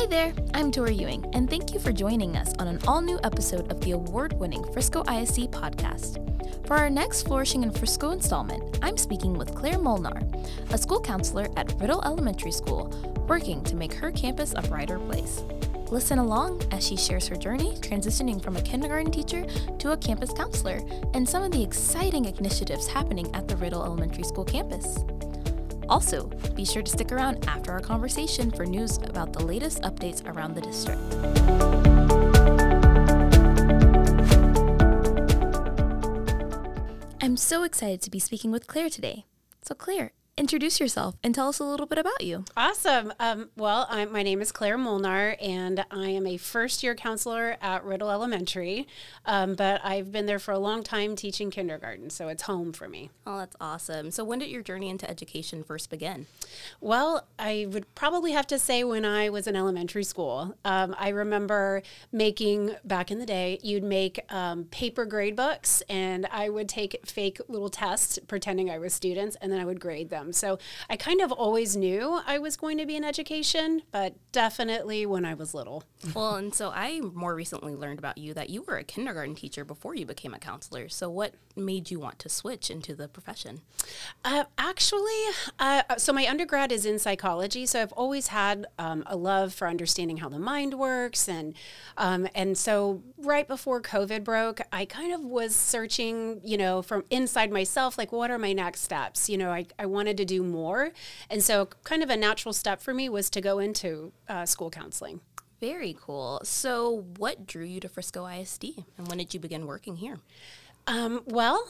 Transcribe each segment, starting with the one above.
Hi there, I'm Tori Ewing, and thank you for joining us on an all new episode of the award winning Frisco ISD podcast. For our next Flourishing in Frisco installment, I'm speaking with Claire Molnar, a school counselor at Riddle Elementary School, working to make her campus a brighter place. Listen along as she shares her journey transitioning from a kindergarten teacher to a campus counselor and some of the exciting initiatives happening at the Riddle Elementary School campus. Also, be sure to stick around after our conversation for news about the latest updates around the district. I'm so excited to be speaking with Claire today. So, Claire, introduce yourself and tell us a little bit about you. Awesome. Um, well, I'm, my name is Claire Molnar, and I am a first year counselor at Riddle Elementary. Um, but I've been there for a long time teaching kindergarten, so it's home for me. Oh, that's awesome. So, when did your journey into education first begin? Well, I would probably have to say when I was in elementary school. Um, I remember making, back in the day, you'd make um, paper grade books, and I would take fake little tests pretending I was students, and then I would grade them. So I kind of always knew I was going to be in education, but definitely when I was little. Well, and so I more recently learned about you that you were a kindergarten teacher before you became a counselor. So what made you want to switch into the profession? Uh, actually, uh, so my undergrad is in psychology, so I've always had um, a love for understanding how the mind works, and um, and so right before COVID broke, I kind of was searching, you know, from inside myself, like what are my next steps? You know, I, I wanted to do more, and so kind of a natural step for me was to go into uh, school counseling. Very cool. So, what drew you to Frisco ISD, and when did you begin working here? Um, well,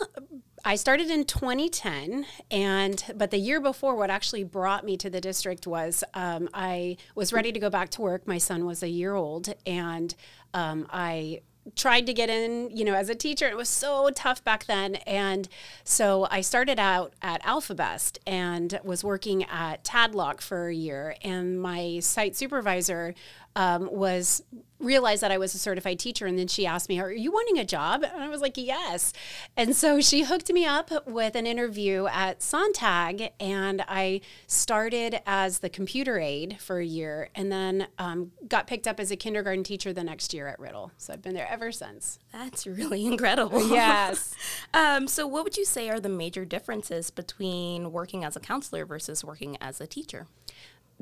I started in 2010, and but the year before, what actually brought me to the district was um, I was ready to go back to work. My son was a year old, and um, I tried to get in, you know, as a teacher. It was so tough back then. And so I started out at Alphabest and was working at Tadlock for a year. And my site supervisor um, was realized that I was a certified teacher. And then she asked me, Are you wanting a job? And I was like, Yes. And so she hooked me up with an interview at Sonntag. And I started as the computer aide for a year and then um, got picked up as a kindergarten teacher the next year at Riddle. So I've been there ever since. That's really incredible. Yes. um, so, what would you say are the major differences between working as a counselor versus working as a teacher?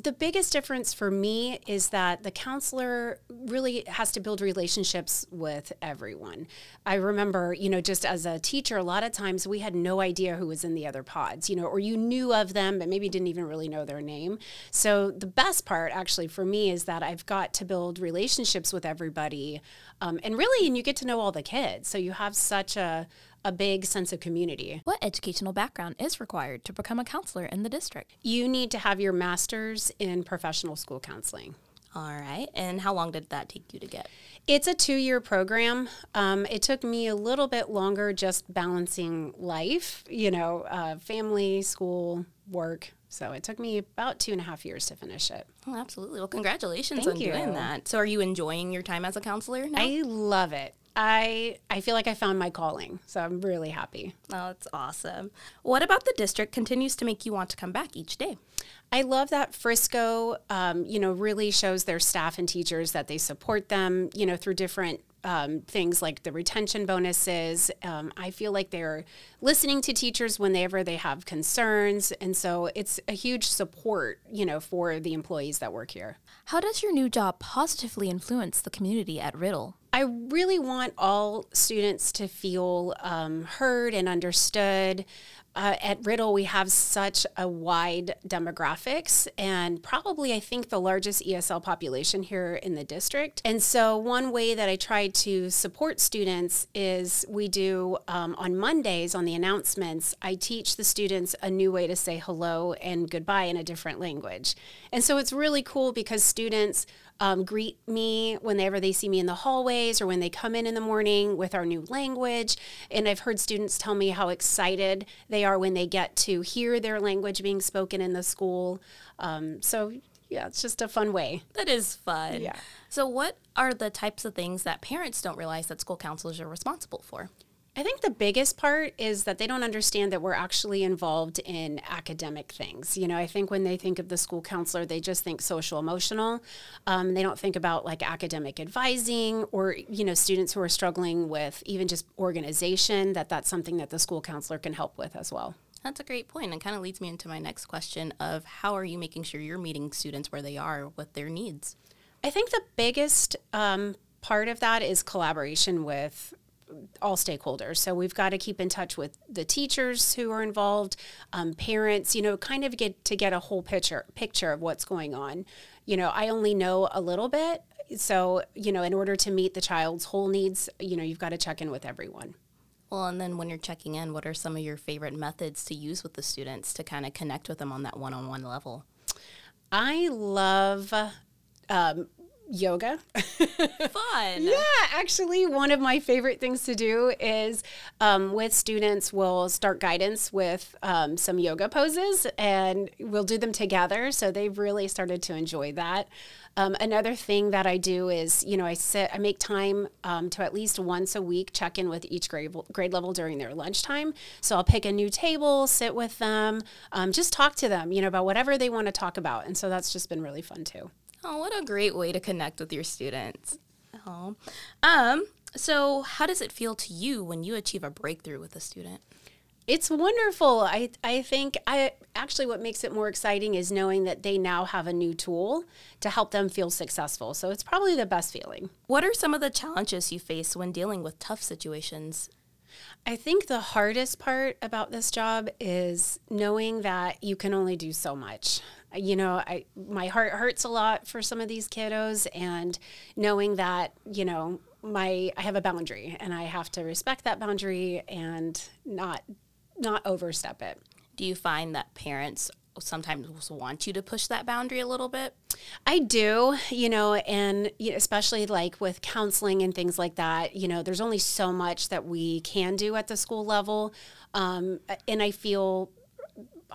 The biggest difference for me is that the counselor really has to build relationships with everyone. I remember, you know, just as a teacher, a lot of times we had no idea who was in the other pods, you know, or you knew of them, but maybe didn't even really know their name. So the best part, actually, for me is that I've got to build relationships with everybody. Um, and really, and you get to know all the kids. So you have such a, a big sense of community. What educational background is required to become a counselor in the district? You need to have your master's in professional school counseling. All right. And how long did that take you to get? It's a two year program. Um, it took me a little bit longer just balancing life, you know, uh, family, school, work. So it took me about two and a half years to finish it. Oh, absolutely. Well, congratulations Thank on you. doing that. So, are you enjoying your time as a counselor now? I love it. I I feel like I found my calling, so I'm really happy. Oh, that's awesome. What about the district continues to make you want to come back each day? I love that Frisco, um, you know, really shows their staff and teachers that they support them, you know, through different um, things like the retention bonuses. Um, I feel like they're listening to teachers whenever they have concerns, and so it's a huge support, you know, for the employees that work here. How does your new job positively influence the community at Riddle? I really want all students to feel um, heard and understood. Uh, at Riddle, we have such a wide demographics and probably, I think, the largest ESL population here in the district. And so, one way that I try to support students is we do um, on Mondays on the announcements, I teach the students a new way to say hello and goodbye in a different language. And so, it's really cool because students um, greet me whenever they see me in the hallways or when they come in in the morning with our new language. And I've heard students tell me how excited they are when they get to hear their language being spoken in the school. Um, so, yeah, it's just a fun way. That is fun. Yeah. So, what are the types of things that parents don't realize that school counselors are responsible for? I think the biggest part is that they don't understand that we're actually involved in academic things. You know, I think when they think of the school counselor, they just think social emotional. Um, they don't think about like academic advising or, you know, students who are struggling with even just organization, that that's something that the school counselor can help with as well. That's a great point and kind of leads me into my next question of how are you making sure you're meeting students where they are with their needs? I think the biggest um, part of that is collaboration with all stakeholders. So we've got to keep in touch with the teachers who are involved, um, parents. You know, kind of get to get a whole picture picture of what's going on. You know, I only know a little bit, so you know, in order to meet the child's whole needs, you know, you've got to check in with everyone. Well, and then when you're checking in, what are some of your favorite methods to use with the students to kind of connect with them on that one-on-one level? I love um, yoga. Fun. yeah, actually, one of my favorite things to do is um, with students, we'll start guidance with um, some yoga poses and we'll do them together. So they've really started to enjoy that. Um, another thing that I do is, you know, I sit, I make time um, to at least once a week check in with each grade, grade level during their lunchtime. So I'll pick a new table, sit with them, um, just talk to them, you know, about whatever they want to talk about. And so that's just been really fun too. Oh, what a great way to connect with your students. Oh. Um, so how does it feel to you when you achieve a breakthrough with a student? It's wonderful. I, I think I actually what makes it more exciting is knowing that they now have a new tool to help them feel successful. So it's probably the best feeling. What are some of the challenges you face when dealing with tough situations? I think the hardest part about this job is knowing that you can only do so much you know, I my heart hurts a lot for some of these kiddos, and knowing that you know my I have a boundary, and I have to respect that boundary and not not overstep it. Do you find that parents sometimes want you to push that boundary a little bit? I do, you know, and especially like with counseling and things like that, you know, there's only so much that we can do at the school level. Um, and I feel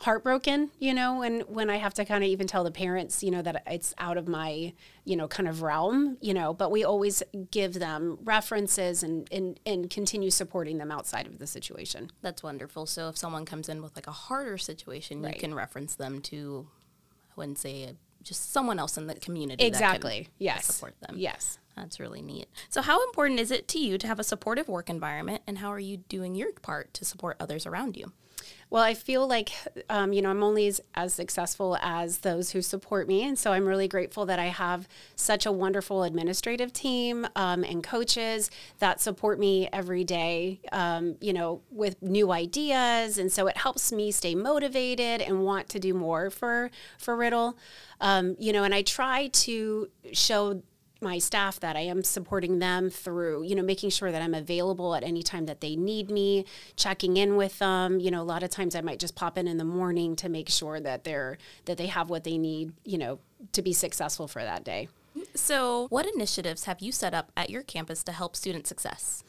heartbroken, you know, and when I have to kind of even tell the parents, you know, that it's out of my, you know, kind of realm, you know, but we always give them references and, and, and continue supporting them outside of the situation. That's wonderful. So if someone comes in with like a harder situation, right. you can reference them to, I wouldn't say uh, just someone else in the community. Exactly. yes. Support them. Yes. That's really neat. So, how important is it to you to have a supportive work environment, and how are you doing your part to support others around you? Well, I feel like, um, you know, I'm only as, as, successful as those who support me. And so I'm really grateful that I have such a wonderful administrative team um, and coaches that support me every day, um, you know, with new ideas. And so it helps me stay motivated and want to do more for, for Riddle. Um, you know, and I try to show my staff that I am supporting them through, you know, making sure that I'm available at any time that they need me, checking in with them. You know, a lot of times I might just pop in in the morning to make sure that they're that they have what they need, you know, to be successful for that day. So, what initiatives have you set up at your campus to help student success?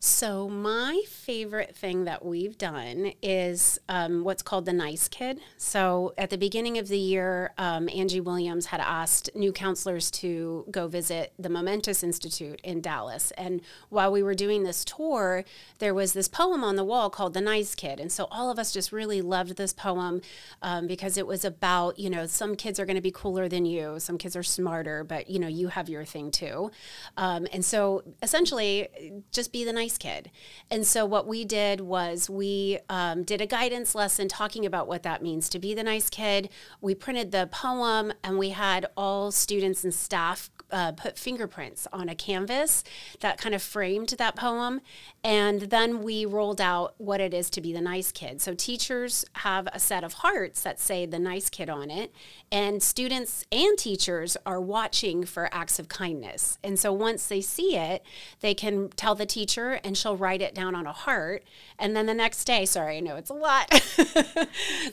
So, my favorite thing that we've done is um, what's called the Nice Kid. So, at the beginning of the year, um, Angie Williams had asked new counselors to go visit the Momentous Institute in Dallas. And while we were doing this tour, there was this poem on the wall called The Nice Kid. And so, all of us just really loved this poem um, because it was about, you know, some kids are going to be cooler than you, some kids are smarter, but, you know, you have your thing too. Um, and so, essentially, just be the nice nice kid. And so what we did was we um, did a guidance lesson talking about what that means to be the nice kid. We printed the poem and we had all students and staff uh, put fingerprints on a canvas that kind of framed that poem. And then we rolled out what it is to be the nice kid. So teachers have a set of hearts that say the nice kid on it. And students and teachers are watching for acts of kindness. And so once they see it, they can tell the teacher and she'll write it down on a heart. And then the next day, sorry, I know it's a lot.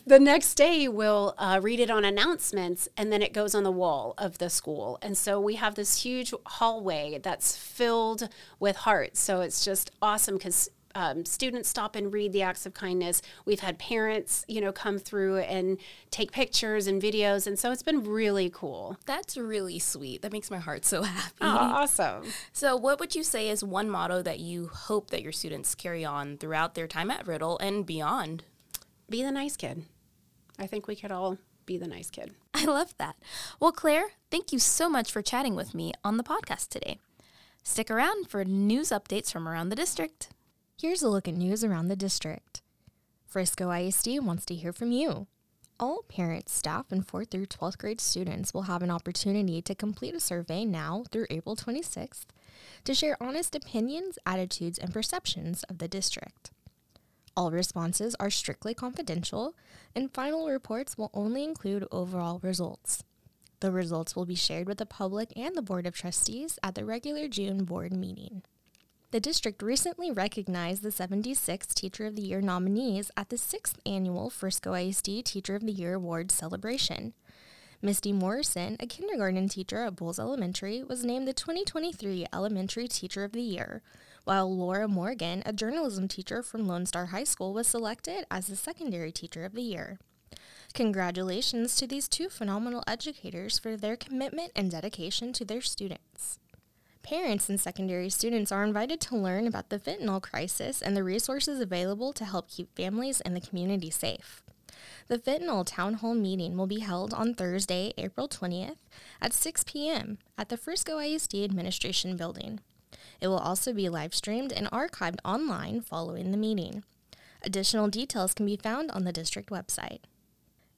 the next day, we'll uh, read it on announcements and then it goes on the wall of the school. And so we have this huge hallway that's filled with hearts. So it's just awesome because um, students stop and read the acts of kindness. We've had parents, you know, come through and take pictures and videos. And so it's been really cool. That's really sweet. That makes my heart so happy. Oh, awesome. So, what would you say is one motto that you hope that your students carry on throughout their time at Riddle and beyond? Be the nice kid. I think we could all be the nice kid. I love that. Well, Claire, thank you so much for chatting with me on the podcast today. Stick around for news updates from around the district. Here's a look at news around the district. Frisco ISD wants to hear from you. All parents, staff, and 4th through 12th grade students will have an opportunity to complete a survey now through April 26th to share honest opinions, attitudes, and perceptions of the district. All responses are strictly confidential, and final reports will only include overall results. The results will be shared with the public and the Board of Trustees at the regular June board meeting. The district recently recognized the 76 Teacher of the Year nominees at the 6th annual Frisco ISD Teacher of the Year Award celebration. Misty Morrison, a kindergarten teacher at Boals Elementary, was named the 2023 Elementary Teacher of the Year, while Laura Morgan, a journalism teacher from Lone Star High School, was selected as the Secondary Teacher of the Year. Congratulations to these two phenomenal educators for their commitment and dedication to their students. Parents and secondary students are invited to learn about the fentanyl crisis and the resources available to help keep families and the community safe. The Fentanyl Town Hall meeting will be held on Thursday, April 20th at 6 p.m. at the Frisco ISD Administration Building. It will also be live streamed and archived online following the meeting. Additional details can be found on the district website.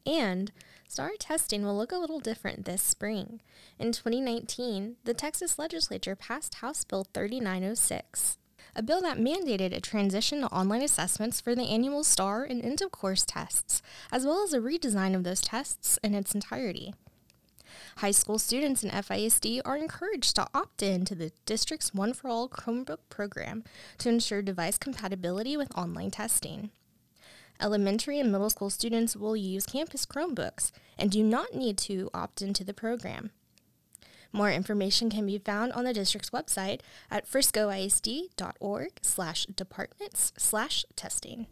And STAAR testing will look a little different this spring. In 2019, the Texas legislature passed House Bill 3906, a bill that mandated a transition to online assessments for the annual STAAR and end of course tests, as well as a redesign of those tests in its entirety. High school students in FISD are encouraged to opt in to the district's One for All Chromebook program to ensure device compatibility with online testing. Elementary and middle school students will use campus Chromebooks and do not need to opt into the program. More information can be found on the district's website at friscoisd.org slash departments slash testing.